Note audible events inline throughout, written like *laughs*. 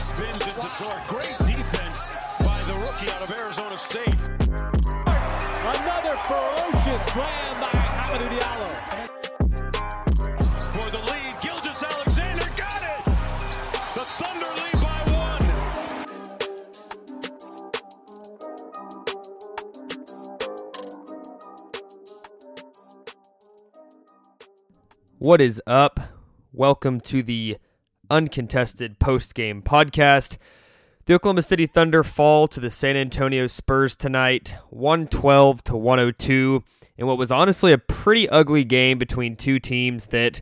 Spins it to Dort. Great defense by the rookie out of Arizona State. Another ferocious slam by Hamidou Diallo. For the lead, Gilgeous-Alexander got it. The Thunder lead by one. What is up? Welcome to the uncontested post-game podcast. The Oklahoma City Thunder fall to the San Antonio Spurs tonight, 112 to 102, in what was honestly a pretty ugly game between two teams that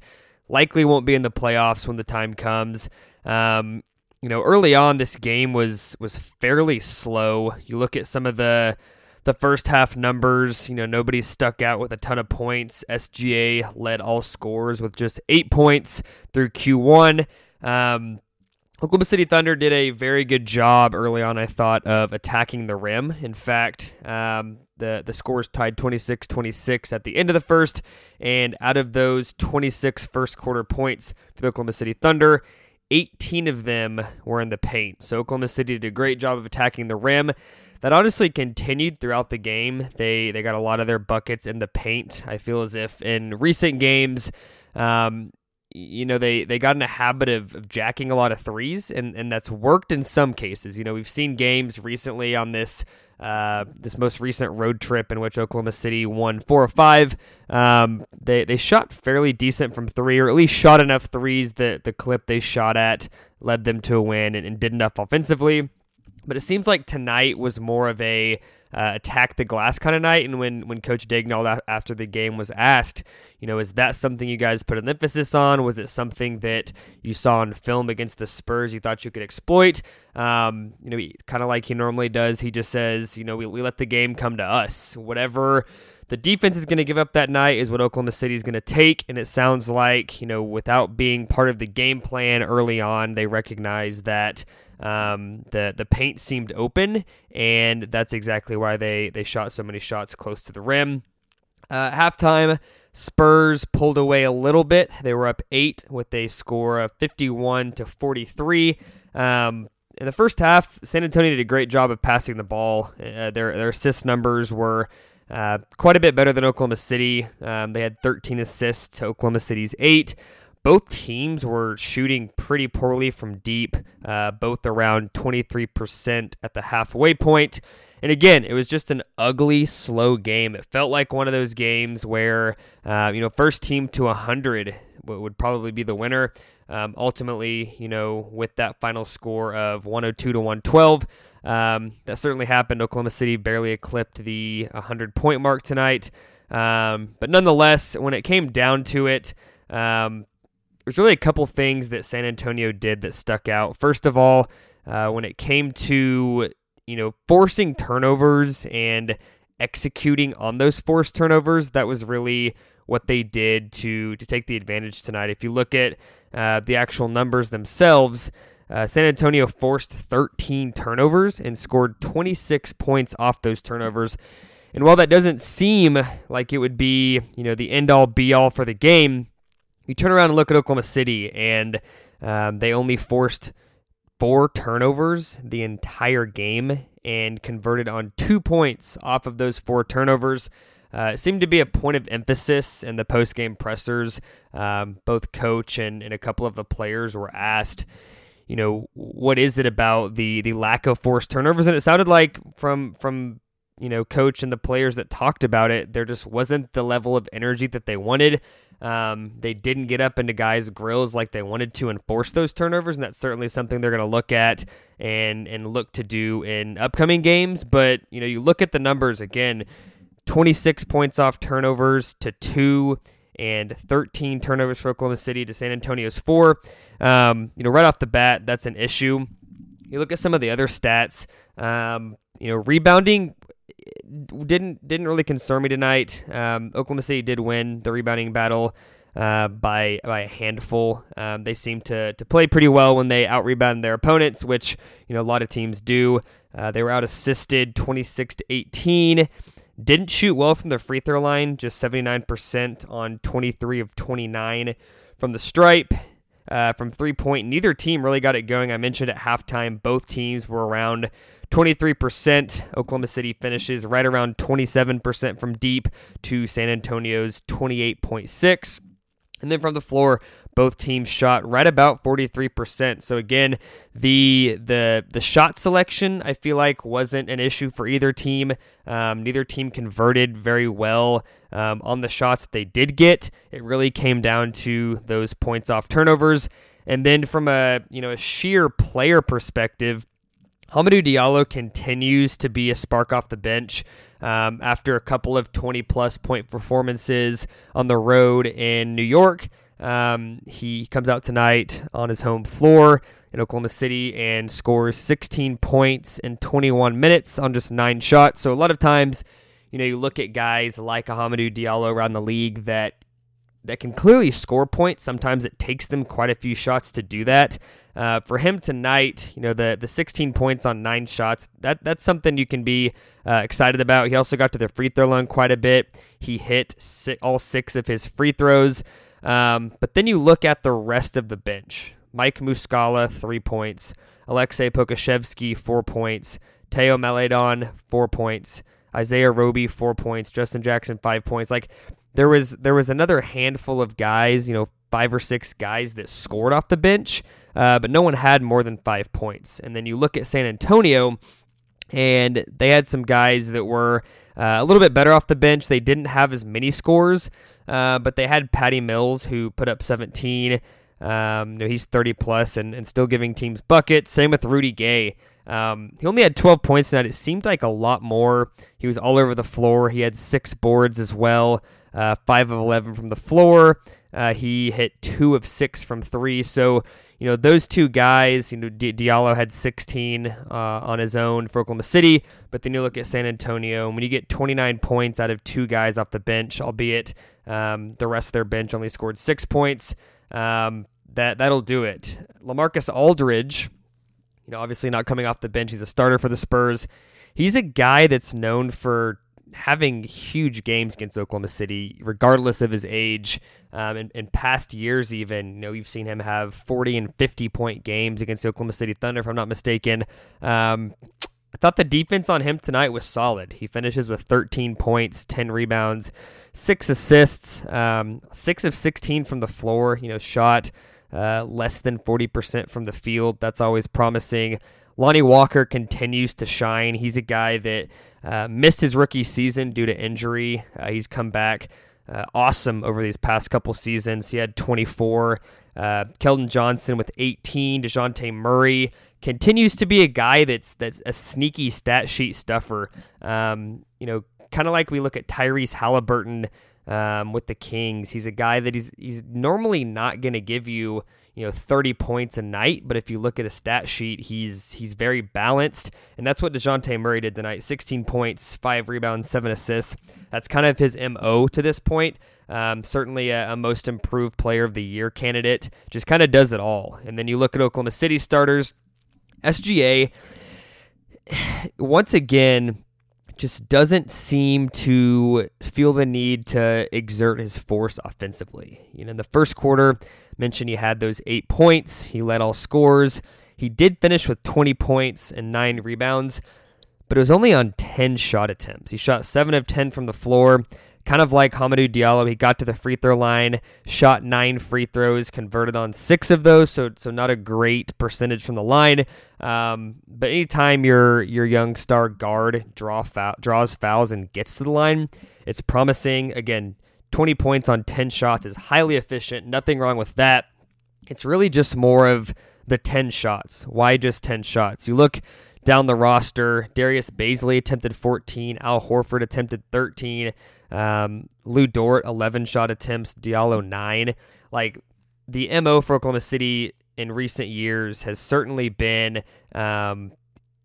likely won't be in the playoffs when the time comes. Um, you know, early on this game was was fairly slow. You look at some of the the first half numbers, you know, nobody stuck out with a ton of points. SGA led all scores with just eight points through Q1. Um, Oklahoma City Thunder did a very good job early on, I thought, of attacking the rim. In fact, um, the, the scores tied 26 26 at the end of the first. And out of those 26 first quarter points for the Oklahoma City Thunder, 18 of them were in the paint. So Oklahoma City did a great job of attacking the rim that honestly continued throughout the game. They they got a lot of their buckets in the paint. I feel as if in recent games, um, you know, they they got in a habit of, of jacking a lot of threes, and and that's worked in some cases. You know, we've seen games recently on this. Uh, this most recent road trip in which Oklahoma City won four or five, um, they they shot fairly decent from three, or at least shot enough threes that the clip they shot at led them to a win and, and did enough offensively. But it seems like tonight was more of a uh, attack the glass kind of night. And when when Coach Daigneault after the game was asked, you know, is that something you guys put an emphasis on? Was it something that you saw on film against the Spurs you thought you could exploit? Um, you know, kind of like he normally does. He just says, you know, we, we let the game come to us. Whatever the defense is going to give up that night is what Oklahoma City is going to take. And it sounds like, you know, without being part of the game plan early on, they recognize that um, the the paint seemed open, and that's exactly why they they shot so many shots close to the rim. Uh, halftime, Spurs pulled away a little bit. They were up eight with a score of 51 to 43. Um, in the first half, San Antonio did a great job of passing the ball. Uh, their their assist numbers were uh, quite a bit better than Oklahoma City. Um, they had 13 assists to Oklahoma City's eight. Both teams were shooting pretty poorly from deep, uh, both around 23% at the halfway point. And again, it was just an ugly, slow game. It felt like one of those games where, uh, you know, first team to 100 would probably be the winner. Um, ultimately, you know, with that final score of 102 to 112, um, that certainly happened. Oklahoma City barely eclipsed the 100 point mark tonight. Um, but nonetheless, when it came down to it, um, there's really a couple things that San Antonio did that stuck out. First of all, uh, when it came to you know forcing turnovers and executing on those forced turnovers. That was really what they did to to take the advantage tonight. If you look at uh, the actual numbers themselves, uh, San Antonio forced 13 turnovers and scored 26 points off those turnovers. And while that doesn't seem like it would be, you know, the end all be all for the game, you turn around and look at Oklahoma City, and um, they only forced four turnovers the entire game and converted on two points off of those four turnovers. Uh, it seemed to be a point of emphasis in the post game pressers. Um, both coach and, and a couple of the players were asked, you know, what is it about the the lack of forced turnovers? And it sounded like from from you know coach and the players that talked about it, there just wasn't the level of energy that they wanted. Um, they didn't get up into guys' grills like they wanted to enforce those turnovers, and that's certainly something they're going to look at and and look to do in upcoming games. But you know, you look at the numbers again: 26 points off turnovers to two, and 13 turnovers for Oklahoma City to San Antonio's four. Um, you know, right off the bat, that's an issue. You look at some of the other stats. Um, you know, rebounding didn't didn't really concern me tonight. Um, Oklahoma City did win the rebounding battle uh, by by a handful. Um, they seem to to play pretty well when they out rebound their opponents, which you know a lot of teams do. Uh, they were out assisted 26 to 18. Didn't shoot well from the free throw line, just 79% on 23 of 29 from the stripe. Uh, from three point, neither team really got it going. I mentioned at halftime, both teams were around 23%. Oklahoma City finishes right around 27% from deep to San Antonio's 28.6. And then from the floor, both teams shot right about 43%. So again, the the the shot selection I feel like wasn't an issue for either team. Um, neither team converted very well um, on the shots that they did get. It really came down to those points off turnovers. And then from a you know a sheer player perspective, Hamidou Diallo continues to be a spark off the bench um, after a couple of 20 plus point performances on the road in New York. Um, he comes out tonight on his home floor in Oklahoma City and scores 16 points in 21 minutes on just nine shots. So a lot of times, you know, you look at guys like Hamidou Diallo around the league that that can clearly score points. Sometimes it takes them quite a few shots to do that. Uh, for him tonight, you know the the 16 points on nine shots. That that's something you can be uh, excited about. He also got to the free throw line quite a bit. He hit all six of his free throws. Um, but then you look at the rest of the bench. Mike Muscala, three points. Alexei Pokusevski, four points. Teo Maledon, four points. Isaiah Roby, four points. Justin Jackson, five points. Like there was there was another handful of guys, you know, five or six guys that scored off the bench, uh, but no one had more than five points. And then you look at San Antonio, and they had some guys that were uh, a little bit better off the bench. They didn't have as many scores, uh, but they had Patty Mills who put up 17. Um, he's 30 plus and, and still giving teams buckets. Same with Rudy Gay. Um, he only had 12 points tonight. It seemed like a lot more. He was all over the floor. He had six boards as well, uh, five of 11 from the floor. Uh, he hit two of six from three. So, you know, those two guys, you know, Di- Diallo had 16 uh, on his own for Oklahoma City, but then you look at San Antonio, and when you get 29 points out of two guys off the bench, albeit um, the rest of their bench only scored six points, um, that, that'll do it. LaMarcus Aldridge you know, obviously not coming off the bench. He's a starter for the Spurs. He's a guy that's known for having huge games against Oklahoma City, regardless of his age. Um, in, in, past years, even you know, you've seen him have 40 and 50 point games against Oklahoma City Thunder, if I'm not mistaken. Um, I thought the defense on him tonight was solid. He finishes with 13 points, 10 rebounds, six assists, um, six of 16 from the floor. You know, shot uh, less than 40% from the field. That's always promising. Lonnie Walker continues to shine. He's a guy that uh, missed his rookie season due to injury. Uh, he's come back uh, awesome over these past couple seasons. He had 24. Uh, Keldon Johnson with 18. Dejounte Murray continues to be a guy that's that's a sneaky stat sheet stuffer. Um, you know, kind of like we look at Tyrese Haliburton um, with the Kings. He's a guy that he's he's normally not going to give you you know 30 points a night, but if you look at a stat sheet, he's he's very balanced, and that's what Dejounte Murray did tonight: 16 points, five rebounds, seven assists. That's kind of his mo to this point. Um, certainly a, a, most improved player of the year candidate. Just kind of does it all. And then you look at Oklahoma City starters, SGA. Once again, just doesn't seem to feel the need to exert his force offensively. You know, in the first quarter, mentioned he had those eight points. He led all scores. He did finish with 20 points and nine rebounds, but it was only on 10 shot attempts. He shot 7 of 10 from the floor. Kind of like Hamidou Diallo, he got to the free throw line, shot nine free throws, converted on six of those, so so not a great percentage from the line. Um, but anytime your your young star guard draw foul, draws fouls and gets to the line, it's promising. Again, 20 points on 10 shots is highly efficient. Nothing wrong with that. It's really just more of the 10 shots. Why just 10 shots? You look down the roster, Darius Bazley attempted 14, Al Horford attempted 13, um, Lu Dort 11 shot attempts, Diallo 9. Like the MO for Oklahoma City in recent years has certainly been, um,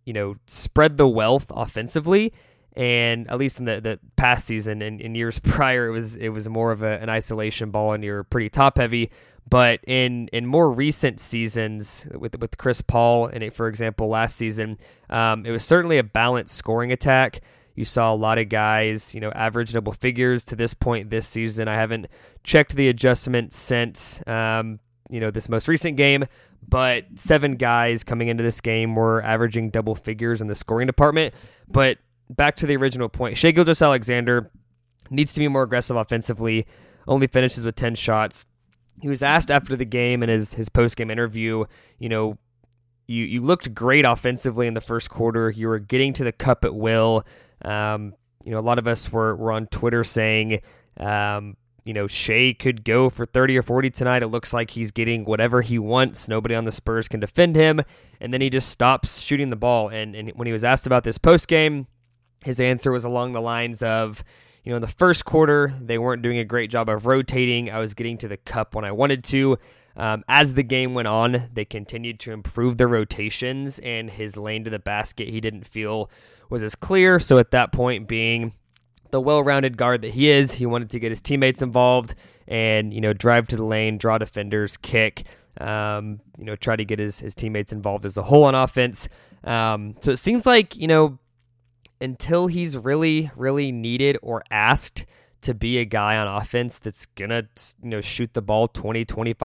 you know, spread the wealth offensively. And at least in the, the past season and in years *laughs* prior it was it was more of a, an isolation ball and you're pretty top heavy. But in in more recent seasons with with Chris Paul and it, for example last season um, it was certainly a balanced scoring attack you saw a lot of guys you know average double figures to this point this season I haven't checked the adjustment since um, you know this most recent game but seven guys coming into this game were averaging double figures in the scoring department but back to the original point. Shai Gilgeous-Alexander needs to be more aggressive offensively. Only finishes with 10 shots. He was asked after the game in his, his post game interview, you know, you, you looked great offensively in the first quarter. You were getting to the cup at will. Um, you know, a lot of us were, were on Twitter saying, um, you know, Shai could go for 30 or 40 tonight. It looks like he's getting whatever he wants. Nobody on the Spurs can defend him. And then he just stops shooting the ball. And, and when he was asked about this post game, his answer was along the lines of, you know, in the first quarter, they weren't doing a great job of rotating. I was getting to the cup when I wanted to. Um, as the game went on, they continued to improve their rotations, and his lane to the basket he didn't feel was as clear. So at that point, being the well-rounded guard that he is, he wanted to get his teammates involved and you know drive to the lane, draw defenders, kick. Um, you know, try to get his, his teammates involved as a whole on offense. Um, so it seems like you know until he's really, really needed or asked to be a guy on offense that's gonna, you know, shoot the ball 20, 25.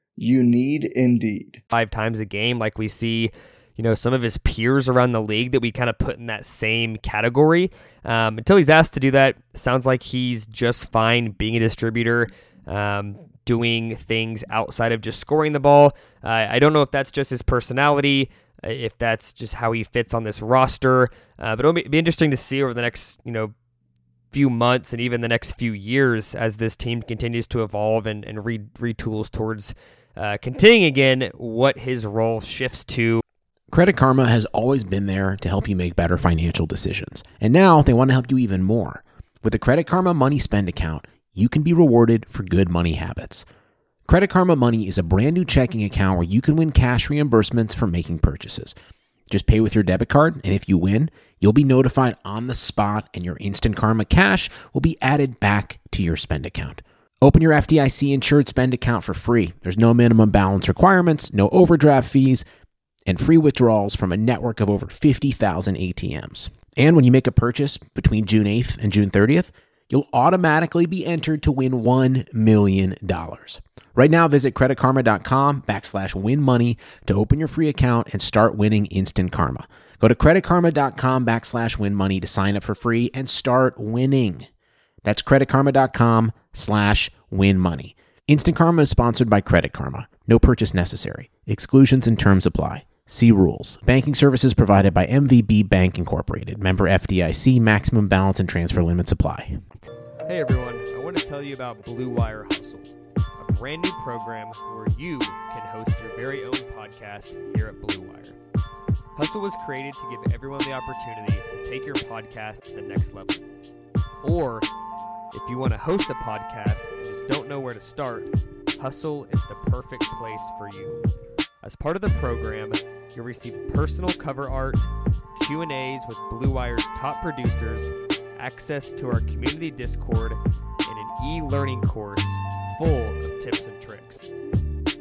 You need Indeed. Five times a game, like we see, you know, some of his peers around the league that we kind of put in that same category. Um, until he's asked to do that, sounds like he's just fine being a distributor. Um, doing things outside of just scoring the ball. Uh, I don't know if that's just his personality. Uh, if that's just how he fits on this roster. Uh, but it'll be, interesting to see over the next, you know, few months and even the next few years as this team continues to evolve and, and re- retools towards uh, continuing again what his role shifts to. Credit Karma has always been there to help you make better financial decisions. And now they want to help you even more. With the Credit Karma Money Spend account, you can be rewarded for good money habits. Credit Karma Money is a brand new checking account where you can win cash reimbursements for making purchases. Just pay with your debit card, and if you win, you'll be notified on the spot, and your Instant Karma cash will be added back to your spend account. Open your FDIC insured spend account for free. There's no minimum balance requirements, no overdraft fees. and free withdrawals from a network of over 50,000 ATMs. And when you make a purchase between June 8th and June 30th, you'll automatically be entered to win $1 million. Right now, visit creditkarma.com backslash win money to open your free account and start winning instant karma. Go to creditkarma.com backslash win money to sign up for free and start winning. That's creditkarma.com slash win money. Instant Karma is sponsored by Credit Karma. No purchase necessary. Exclusions and terms apply. See rules. Banking services provided by MVB Bank Incorporated. Member FDIC. Maximum balance and transfer limits apply. Hey everyone, I want to tell you about Blue Wire Hustle, a brand new program where you can host your very own podcast here at Blue Wire. Hustle was created to give everyone the opportunity to take your podcast to the next level. Or if you want to host a podcast and just don't know where to start, Hustle is the perfect place for you. As part of the program, you'll receive personal cover art, Q&As with Blue Wire's top producers, access to our community Discord, and an e-learning course full of tips and tricks.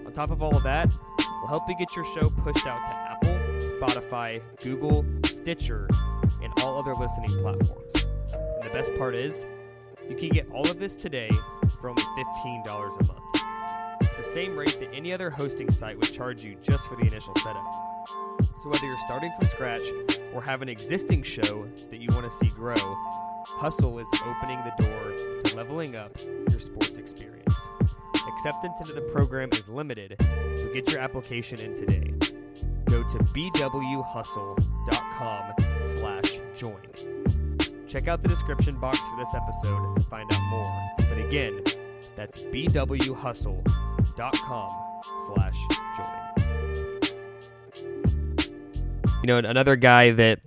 On top of all of that, we'll help you get your show pushed out to Apple, Spotify, Google, Stitcher, and all other listening platforms. And the best part is, you can get all of this today for only $15 a month. It's the same rate that any other hosting site would charge you just for the initial setup. So whether you're starting from scratch or have an existing show that you want to see grow, Hustle is opening the door to leveling up your sports experience. Acceptance into the program is limited, so get your application in today. Go to bwhustle.com slash join. Check out the description box for this episode to find out more. But again, that's bwhustle.com slash join. You know, another guy that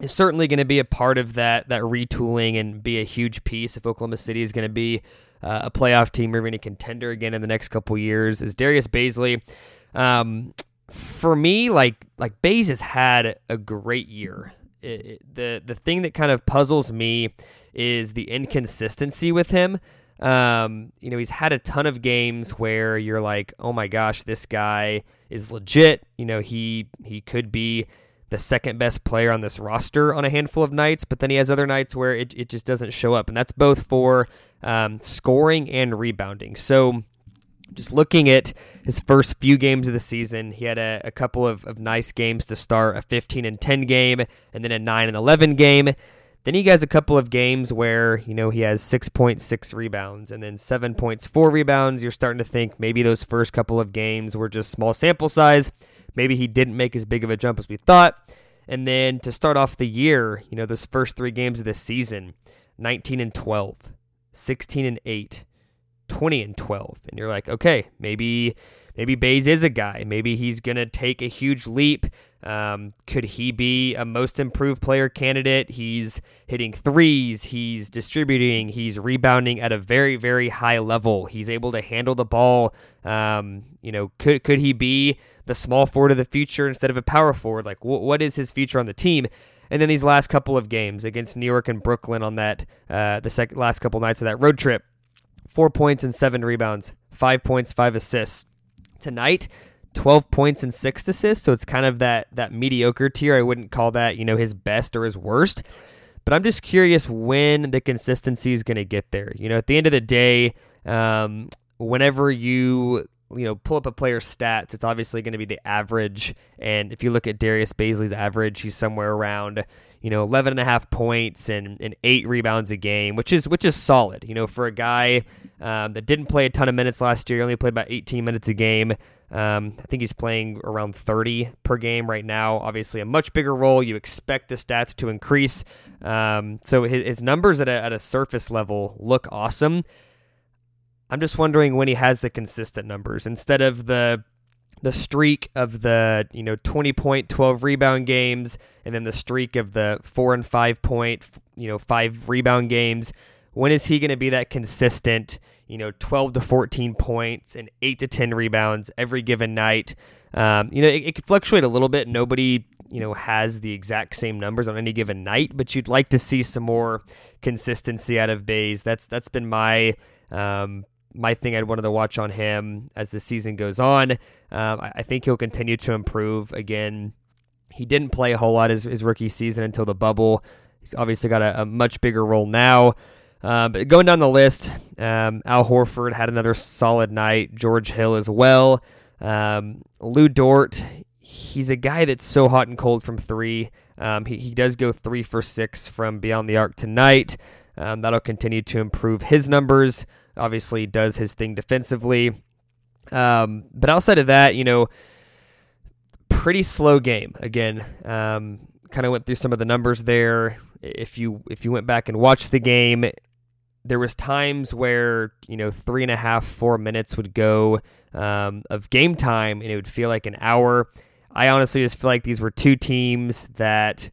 is certainly going to be a part of that that retooling and be a huge piece if Oklahoma City is going to be uh, a playoff team or even a contender again in the next couple years is Darius Bazley. Um, for me, like like Bays has had a great year. It, the the thing that kind of puzzles me is the inconsistency with him. Um, you know, he's had a ton of games where you're like, oh my gosh, this guy is legit. You know, he he could be the second best player on this roster on a handful of nights, but then he has other nights where it, it just doesn't show up. And that's both for um, scoring and rebounding. So just looking at his first few games of the season, he had a, a couple of, of nice games to start a 15 and 10 game, and then a 9 and 11 game. Then he has a couple of games where, you know, he has 6.6 rebounds and then 7 points, 4 rebounds. You're starting to think maybe those first couple of games were just small sample size. Maybe he didn't make as big of a jump as we thought. And then to start off the year, you know, those first three games of the season 19 and 12, 16 and 8, 20 and 12. And you're like, okay, maybe. Maybe Bays is a guy. Maybe he's to take a huge leap. Um, could he be a most improved player candidate? He's hitting threes, he's distributing, he's rebounding at a very, very high level. He's able to handle the ball. Um, you know, could could he be the small forward of the future instead of a power forward? Like, wh- what is his future on the team? And then these last couple of games against New York and Brooklyn on that uh, the second last couple nights of that road trip, four points and seven rebounds, five points, five assists. Tonight, 12 points and six assists, so it's kind of that that mediocre tier. I wouldn't call that you know his best or his worst, but I'm just curious when the consistency is going to get there. You know, at the end of the day, um, whenever you you know pull up a player's stats, it's obviously going to be the average. And if you look at Darius Bazley's average, he's somewhere around you know 11 and a half points and, and eight rebounds a game, which is which is solid. You know, for a guy um, that didn't play a ton of minutes last year, only played about 18 minutes a game. Um, I think he's playing around 30 per game right now. Obviously, a much bigger role. You expect the stats to increase. Um, so his, his numbers at a, at a surface level look awesome. I'm just wondering when he has the consistent numbers instead of the the streak of the you know 20 point 12 rebound games and then the streak of the 4 and 5 point you know 5 rebound games. When is he going to be that consistent you know 12 to 14 points and 8 to 10 rebounds every given night? Um, you know it, it could fluctuate a little bit. Nobody you know has the exact same numbers on any given night but you'd like to see some more consistency out of Bays. That's that's been my um, my thing I'd wanted to watch on him as the season goes on. Um, I, I think he'll continue to improve. Again, he didn't play a whole lot his, his rookie season until the bubble. He's obviously got a, a much bigger role now. Uh, but going down the list, um, Al Horford had another solid night. George Hill as well. Um, Lu Dort, he's a guy that's so hot and cold from three. Um, he, he does go three for six from beyond the arc tonight. Um, that'll continue to improve his numbers. Obviously, does his thing defensively. Um, but outside of that, you know, pretty slow game. Again, um, kind of went through some of the numbers there. If you if you went back and watched the game, there was times where you know three and a half, four minutes would go um, of game time, and it would feel like an hour. I honestly just feel like these were two teams that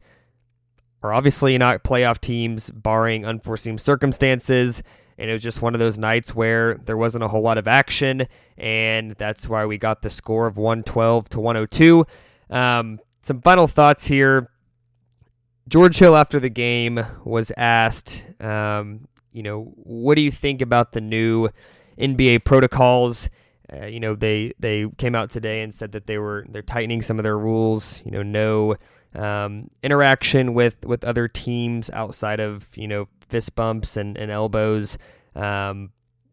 are obviously not playoff teams, barring unforeseen circumstances. And it was just one of those nights where there wasn't a whole lot of action, and that's why we got the score of 112 to 102. Um, some final thoughts here. George Hill, after the game, was asked, um, you know, what do you think about the new NBA protocols? Uh, you know, they they came out today and said that they were they're tightening some of their rules. You know, no um, interaction with with other teams outside of you know fist bumps and, and elbows. Um,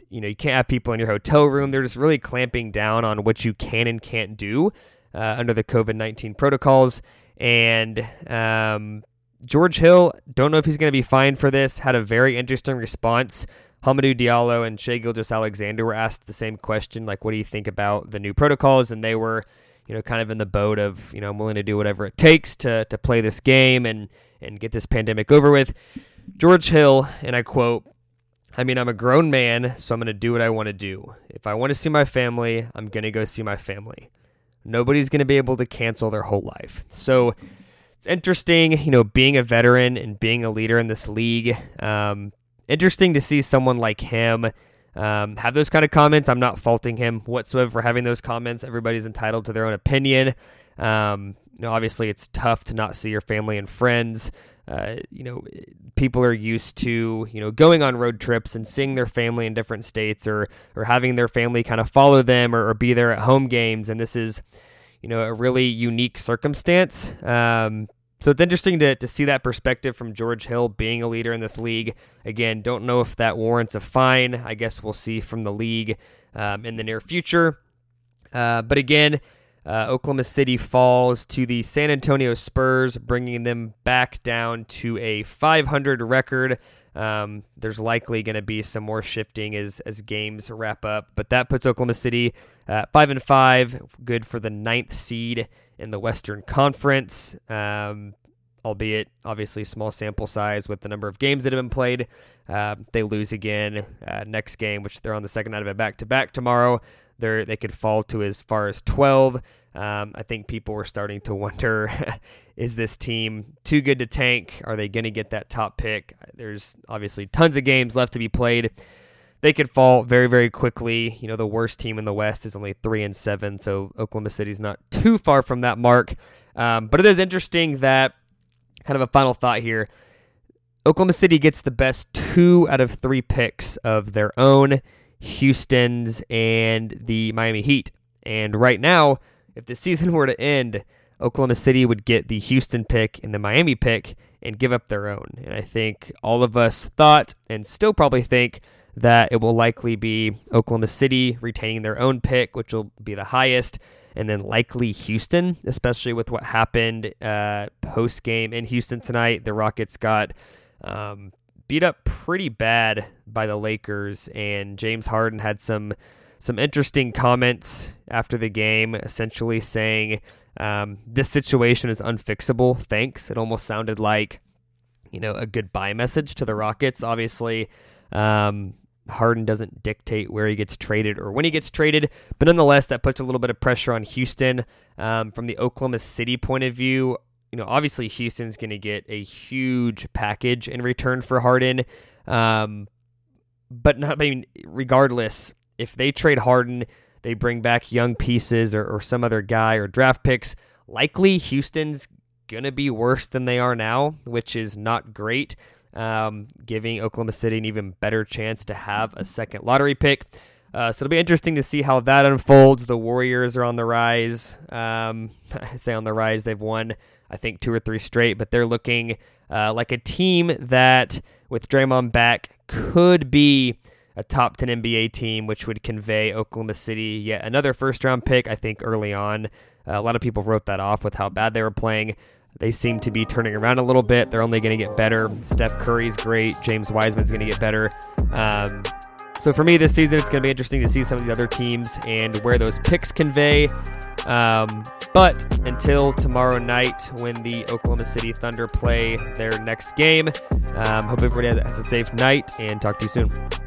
you know, you can't have people in your hotel room. They're just really clamping down on what you can and can't do uh, under the COVID 19 protocols. And um, George Hill, don't know if he's going to be fined for this, had a very interesting response. Hamidou Diallo and Shai Gilgeous-Alexander were asked the same question, like, what do you think about the new protocols? And they were, you know, kind of in the boat of, you know, I'm willing to do whatever it takes to, to play this game and, and get this pandemic over with. George Hill, and I quote, I mean, I'm a grown man, so I'm going to do what I want to do. If I want to see my family, I'm going to go see my family. Nobody's going to be able to cancel their whole life. So it's interesting, you know, being a veteran and being a leader in this league. Um, interesting to see someone like him um, have those kind of comments. I'm not faulting him whatsoever for having those comments. Everybody's entitled to their own opinion. Um, you know, obviously, it's tough to not see your family and friends. Uh, you know, people are used to you know going on road trips and seeing their family in different states, or or having their family kind of follow them or, or be there at home games. And this is, you know, a really unique circumstance. Um, so it's interesting to, to see that perspective from George Hill being a leader in this league. Again, don't know if that warrants a fine. I guess we'll see from the league um, in the near future. Uh, but again, uh, Oklahoma City falls to the San Antonio Spurs, bringing them back down to a 500 record. Um, there's likely going to be some more shifting as as games wrap up, but that puts Oklahoma City at five and five, good for the ninth seed in the Western Conference. Um, albeit obviously small sample size with the number of games that have been played. Uh, they lose again uh, next game, which they're on the second night of a back to back tomorrow. They they could fall to as far as 12. Um, I think people were starting to *laughs* wonder is this team too good to tank? Are they going to get that top pick? There's obviously tons of games left to be played. They could fall very, very quickly. You know, the worst team in the West is only three and seven, so Oklahoma City's not too far from that mark. Um, but it is interesting that kind of a final thought here. Oklahoma City gets the best two out of three picks of their own, Houston's and the Miami Heat. And right now, if the season *laughs* were to end, Oklahoma City would get the Houston pick and the Miami pick and give up their own. And I think all of us thought and still probably think that it will likely be Oklahoma City retaining their own pick, which will be the highest, and then likely Houston, especially with what happened uh, post game in Houston tonight. The Rockets got um, beat up pretty bad by the Lakers, and James Harden had some some interesting comments after the game, essentially saying um, this situation is unfixable. Thanks. It almost sounded like you know a goodbye message to the Rockets. Obviously, um, Harden doesn't dictate where he gets traded or when he gets traded, but nonetheless, that puts a little bit of pressure on Houston um, from the Oklahoma City point of view. You know, obviously Houston's going to get a huge package in return for Harden, um, but not. I mean, regardless, if they trade Harden, they bring back young pieces or, or some other guy or draft picks. Likely, Houston's gonna be worse than they are now, which is not great. Um, giving Oklahoma City an even better chance to have a second lottery pick. Uh, so it'll be interesting to see how that unfolds. The Warriors are on the rise. Um, *laughs* I say on the rise. They've won, I think, two or three straight, but they're looking uh, like a team that, with Draymond back, could be a top 10 NBA team, which would convey Oklahoma City yet another first round pick, I think, early on. Uh, a lot of people wrote that off with how bad they were playing. They seem to be turning around a little bit. They're only going to get better. Steph Curry's great. James Wiseman's going to get better. Um, so for me this season, it's going to be interesting to see some of the other teams and where those picks convey. Um, but until tomorrow night when the Oklahoma City Thunder play their next game, um, hope everybody has a safe night and talk to you soon.